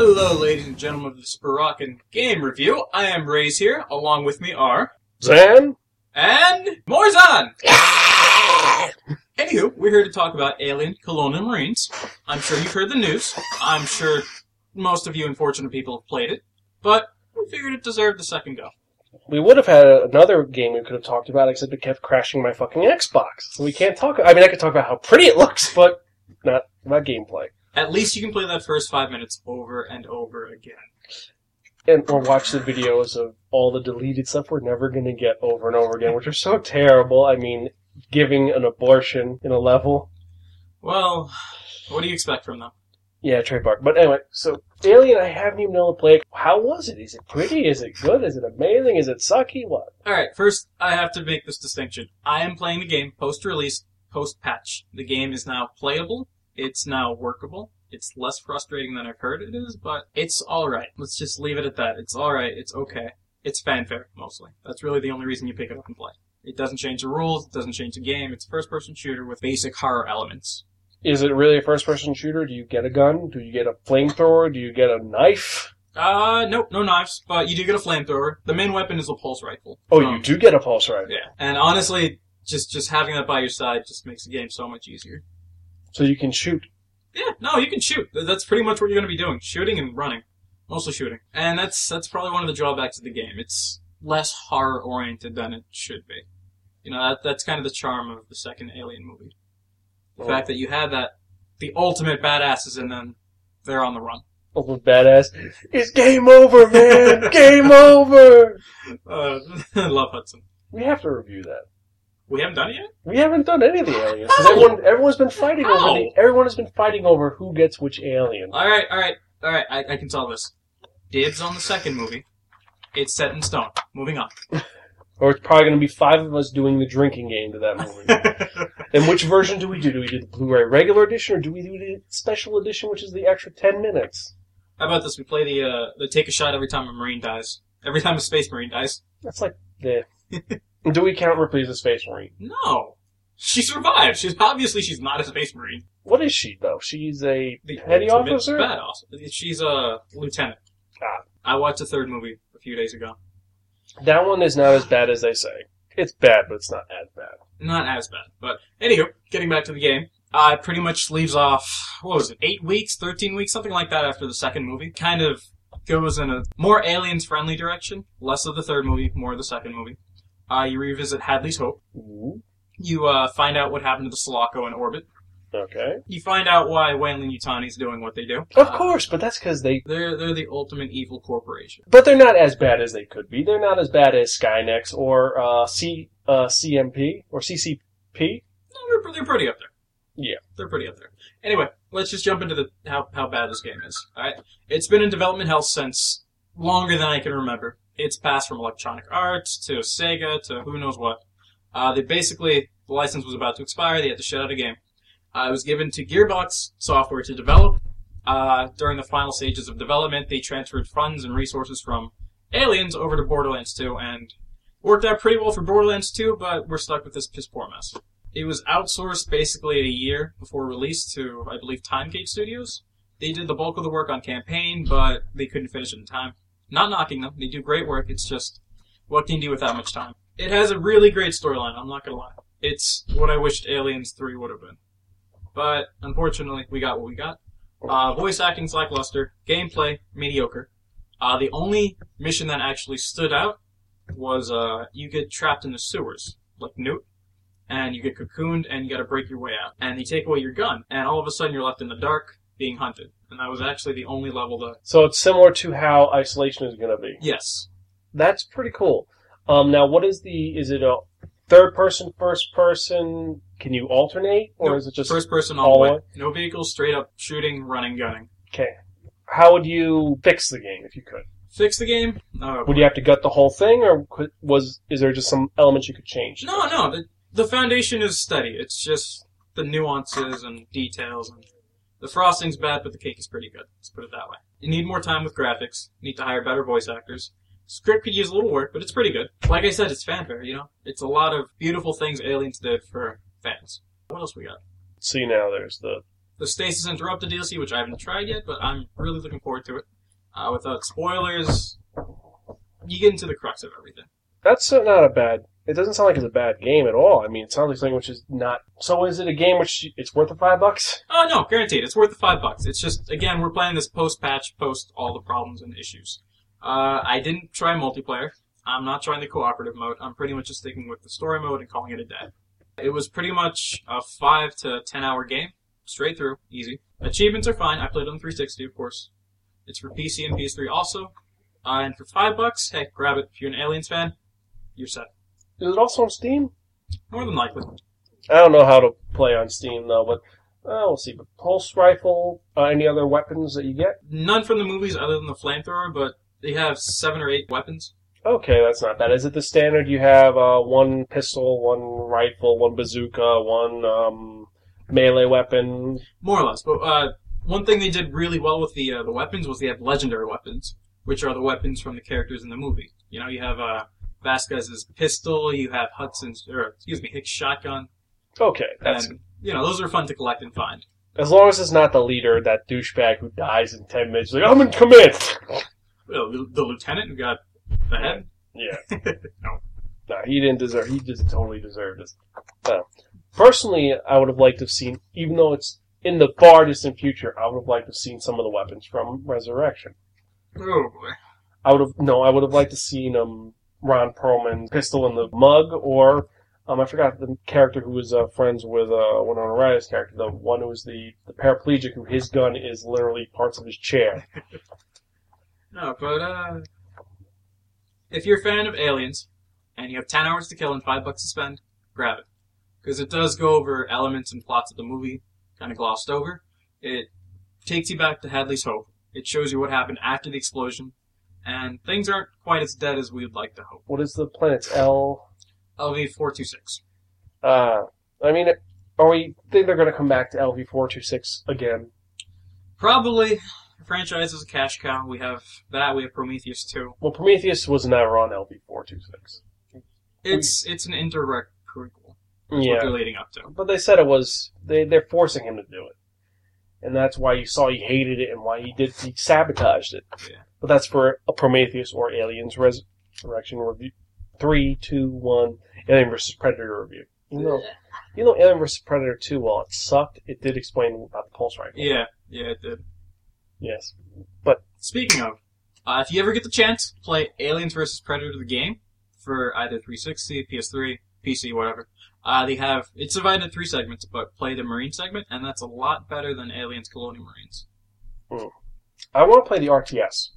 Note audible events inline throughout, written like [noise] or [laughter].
Hello, ladies and gentlemen of the Spiraken Game Review. I am Rays here. Along with me are Zan? and Morzan. Anywho, we're here to talk about Alien Colonial Marines. I'm sure you've heard the news. I'm sure most of you unfortunate people have played it, but we figured it deserved the second go. We would have had another game we could have talked about, except it kept crashing my fucking Xbox. So we can't talk. I mean, I could talk about how pretty it looks, but not about gameplay. At least you can play that first five minutes over and over again. And or watch the videos of all the deleted stuff we're never going to get over and over again, which are so terrible. I mean, giving an abortion in a level. Well, what do you expect from them? Yeah, trademark. But anyway, so Alien, I haven't even been able to play it. How was it? Is it pretty? Is it good? Is it amazing? Is it sucky? What? Alright, first I have to make this distinction. I am playing the game post release, post patch. The game is now playable, it's now workable. It's less frustrating than I've heard it is, but it's alright. Let's just leave it at that. It's alright, it's okay. It's fanfare, mostly. That's really the only reason you pick it up and play. It doesn't change the rules, it doesn't change the game, it's a first person shooter with basic horror elements. Is it really a first person shooter? Do you get a gun? Do you get a flamethrower? Do you get a knife? Uh, nope, no knives, but you do get a flamethrower. The main weapon is a pulse rifle. Oh, Um, you do get a pulse rifle. Yeah, and honestly, just just having that by your side just makes the game so much easier. So you can shoot. Yeah, no, you can shoot. That's pretty much what you're going to be doing: shooting and running, mostly shooting. And that's that's probably one of the drawbacks of the game. It's less horror oriented than it should be. You know, that that's kind of the charm of the second Alien movie. The Oh. fact that you have that the ultimate badasses and then they're on the run. Oh, badass. It's game over, man! [laughs] game over! Uh, [laughs] I love Hudson. We have to review that. We haven't done it yet. We haven't done any of the aliens. 'cause? Everyone, everyone's been fighting over the, everyone has been fighting over who gets which alien. All right, all right, all right. I, I can solve this. Dibs on the second movie. It's set in stone. Moving on. [laughs] Or it's probably going to be five of us doing the drinking game to that movie. [laughs] and which version do we do? Do we do the Blu-ray regular edition, or do we do the special edition, which is the extra ten minutes? How about this? We play the uh, the take a shot every time a marine dies. Every time a space marine dies. That's like the. [laughs] do we count Ripley as a space marine? No, she survived. She's obviously she's not a space marine. What is she though? She's a The petty officer. Badass. She's a lieutenant. Ah. I watched the third movie a few days ago. That one is not as bad as they say. It's bad, but it's not as bad. Not as bad, but anywho, getting back to the game. Uh, it pretty much leaves off, what was it, 8 weeks, 13 weeks, something like that after the second movie. Kind of goes in a more aliens friendly direction. Less of the third movie, more of the second movie. Uh, you revisit Hadley's Hope. Ooh, You uh, find out what happened to the Sulaco in orbit. okay. You find out why Weyland-Yutani's doing what they do. Of Uh, course, but that's because they. They're they're the ultimate evil corporation. But they're not as bad as they could be. They're not as bad as Skynet or uh, C uh, CMP or CCP. No, they're, they're pretty up there. Yeah. They're pretty up there. Anyway, let's just jump into the how, how bad this game is. Alright? It's been in development hell since longer than I can remember. It's passed from Electronic Arts to Sega to who knows what. Uh, they basically, the license was about to expire, they had to shut out a game. Uh, it was given to Gearbox Software to develop. Uh, during the final stages of development, they transferred funds and resources from Aliens over to Borderlands 2, and worked out pretty well for Borderlands 2, but we're stuck with this piss poor mess. It was outsourced basically a year before release to, I believe, Timegate Studios. They did the bulk of the work on campaign, but they couldn't finish it in time. Not knocking them, they do great work, it's just, what can you do with that much time? It has a really great storyline, I'm not gonna lie. It's what I wished Aliens 3 would have been. But, unfortunately, we got what we got. Uh, voice acting's lackluster, gameplay, mediocre. Uh, the only mission that actually stood out was, uh, you get trapped in the sewers, like Newt and you get cocooned and you gotta break your way out. And they take away your gun, and all of a sudden you're left in the dark being hunted. And that was actually the only level that. So it's similar to how Isolation is going to be. Yes. That's pretty cool. Um, now, what is the? Is it a third person, first person? Can you alternate, or Nope. is it just First person all all the way. way? No vehicles, straight up shooting, running, gunning. okay? How would you fix the game if you could? Fix the game? Would you have to gut the whole thing, or could, was is there just some elements you could change? No, no. The, the foundation is steady. It's just the nuances and details. And the frosting's bad, but the cake is pretty good. Let's put it that way. You need more time with graphics. You need to hire better voice actors. Script could use a little work, but it's pretty good. Like I said, it's fanfare, you know? It's a lot of beautiful things Aliens did for fans. What else we got? See now, there's the the Stasis Interrupted DLC, which I haven't tried yet, but I'm really looking forward to it. Uh, without spoilers, you get into the crux of everything. That's not a bad. It doesn't sound like it's a bad game at all. I mean, it sounds like something which is not. So, is it a game which it's worth the five bucks? Oh no, guaranteed. It's worth the five bucks. It's just again, we're playing this post patch, post all the problems and issues. Uh, I didn't try multiplayer. I'm not trying the cooperative mode. I'm pretty much just sticking with the story mode and calling it a day. It was pretty much a five to ten hour game, straight through, easy. Achievements are fine. I played on 360, of course. It's for PC and PS3 also. Uh, and for five bucks, hey, grab it. If you're an Aliens fan, you're set. Is it also on Steam? More than likely. I don't know how to play on Steam though, but uh, we'll see. But pulse rifle, uh, any other weapons that you get? None from the movies other than the flamethrower, but they have seven or eight weapons. Okay, that's not bad. Is it the standard? You have uh, one pistol, one rifle, one bazooka, one um, melee weapon. More or less. But uh, one thing they did really well with the uh, the weapons was they have legendary weapons, which are the weapons from the characters in the movie. You know, you have uh, Vasquez's pistol, you have Hudson's, or excuse me, Hicks' shotgun, Okay, that's and you know those are fun to collect and find. as long as it's not the leader, that douchebag who dies in ten minutes. Like I'm in command. Well, the, the lieutenant who got the head. Yeah. [laughs] No. No, he didn't deserve. He just totally deserved it. No. Personally, I would have liked to have seen, even though it's in the far distant future, I would have liked to have seen some of the weapons from Resurrection. Oh boy. I would have no, I would have liked to seen um Ron Perlman's pistol in the mug, or um I forgot the character who was uh, friends with uh Winona Ryder's character, the one who was the the paraplegic, who his gun is literally parts of his chair. [laughs] No, but uh, if you're a fan of Aliens and you have ten hours to kill and five bucks to spend, grab it because it does go over elements and plots of the movie, kind of glossed over. It takes you back to Hadley's Hope. It shows you what happened after the explosion, and things aren't quite as dead as we would like to hope. What is the planet's L? LV four two six. Uh, I mean, are we think they're going to come back to LV four two six again? Probably. The franchise is a cash cow. We have that. We have Prometheus too. Well, Prometheus was never on LV four two six. It's it's an indirect prequel. Yeah, they're leading up to. but they said it was they they're forcing him to do it, and that's why you saw he hated it and why he did he sabotaged it. Yeah. But that's for a Prometheus or Aliens Resurrection review. Three, two, one. Alien vs Predator review. You know, you know, Alien vs Predator two. While it sucked, it did explain about the pulse rifle. Yeah, yeah, it did. Yes. But speaking of, uh, if you ever get the chance, play Aliens vs Predator the game for either 360, PS3, PC, whatever. Uh, they have it's divided into three segments, but play the Marine segment, and that's a lot better than Aliens Colonial Marines. I want to play the RTS.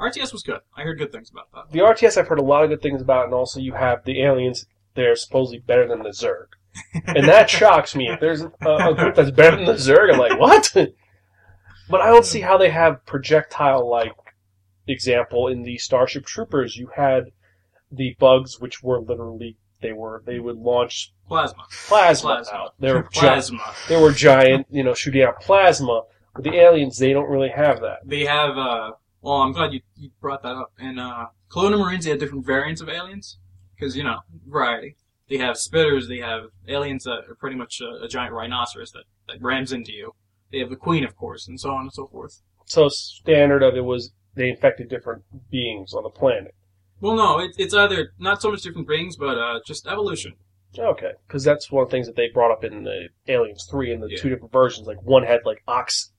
RTS was good. I heard good things about that. The RTS I've heard a lot of good things about, and also you have the aliens. They're supposedly better than the Zerg, [laughs] and that shocks me. If there's a, a group that's better than the Zerg, I'm like, what? [laughs] but I don't see how they have projectile-like example in the Starship Troopers. You had the bugs, which were literally they were they would launch Plasma. plasma, Plasma. out. They were. Plasma. They were giant, you know, shooting out plasma. But the aliens, they don't really have that. They have, uh, well, I'm glad you, you brought that up. And uh, Colonial Marines, they have different variants of aliens. Because, you know, variety. They have spitters, they have aliens that are pretty much a, a giant rhinoceros that, that rams into you. They have the queen, of course, and so on and so forth. So standard of it was they infected different beings on the planet. Well, no, it, it's either not so much different beings, but uh, just evolution. Okay, because that's one of the things that they brought up in the Aliens Three in the Yeah. two different versions. Like one had like ox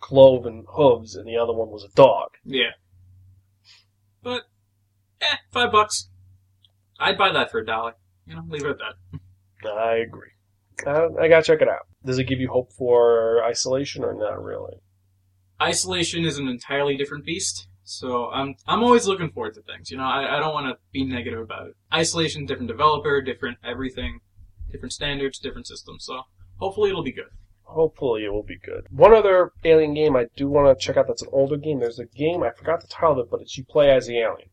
cloven hooves, and the other one was a dog. Yeah. But, eh, five bucks. I'd buy that for a dollar. You know, leave it at that. I agree. I, I gotta check it out. Does it give you hope for isolation or not really? Isolation is an entirely different beast. So I'm I'm always looking forward to things. You know, I, I don't want to be negative about it. Isolation, different developer, different everything, different standards, different systems. So hopefully it'll be good. Hopefully it will be good. One other alien game I do want to check out that's an older game. There's a game, I forgot the title of it, but it's you play as the alien.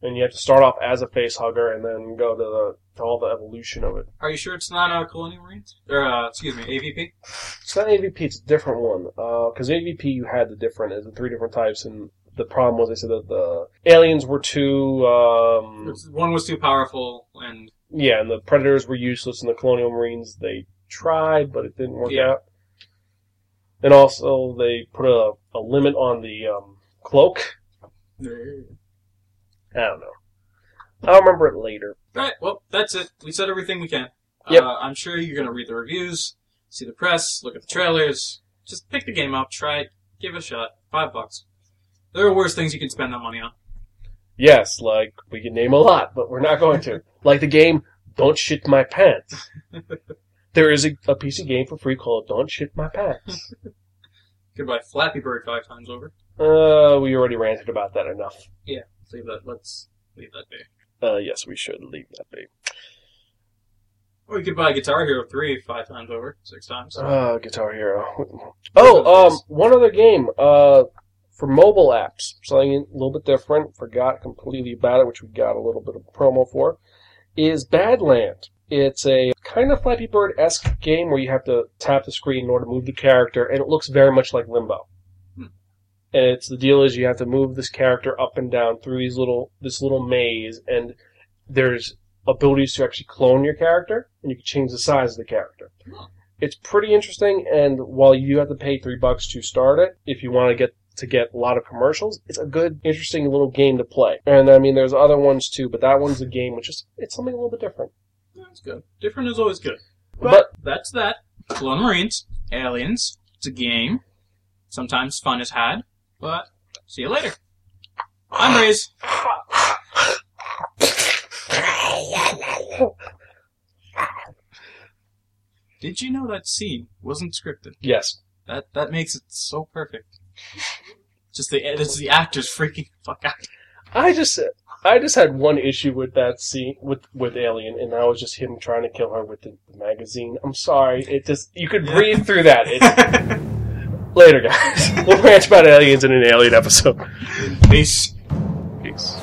And you have to start off as a face hugger and then go to the to all the evolution of it. Are you sure it's not uh, Colonial Marines or uh, excuse me AVP? It's not AVP, it's a different one. Because AVP you had the different, the three different types, and the problem was they said that the aliens were too, um, One was too powerful, and yeah, and the predators were useless, and the colonial marines they tried, but it didn't work Yeah. out. And also, they put a, a limit on the um, cloak. I don't know. I'll remember it later. Alright, well, that's it. We said everything we can. Yep. Uh, I'm sure you're going to read the reviews, see the press, look at the trailers. Just pick the game up, try it, give it a shot. Five bucks. There are worse things you can spend that money on. Yes, like, we can name a lot, but we're not going to. [laughs] like the game Don't Shit My Pants. [laughs] there is a, a PC game for free called Don't Shit My Pants. You [laughs] could buy Flappy Bird five times over. Uh, we already ranted about that enough. Let's leave that. Let's leave that be. Uh, yes, we should leave that be. Or you could buy Guitar Hero 3 five times over, six times. Uh, Guitar Hero. Oh, um, one other game. Uh, for mobile apps, something a little bit different. Forgot completely about it, which we got a little bit of promo for. Is Badland. It's a kind of Flappy Bird esque game where you have to tap the screen in order to move the character, and it looks very much like Limbo. Hmm. And it's the deal is you have to move this character up and down through these little this little maze, and there's abilities to actually clone your character, and you can change the size of the character. Hmm. It's pretty interesting, and while you have to pay three bucks to start it, if you want to get to get a lot of commercials, it's a good, interesting little game to play. And I mean, there's other ones too, but that one's a game which is it's something a little bit different. That's good. Different is always good. But, But that's that. Clone Marines, Aliens. It's a game. Sometimes fun is had. But see you later. I'm Raze. Did you know that scene wasn't scripted? yes, That that makes it so perfect. Just the it's the actors freaking fuck out. I just I just had one issue with that scene with with Alien, and that was just him trying to kill her with the, the magazine. I'm sorry, it just you could breathe through that. It's, [laughs] later, guys. [laughs] we'll rant about aliens in an alien episode. Peace. Peace.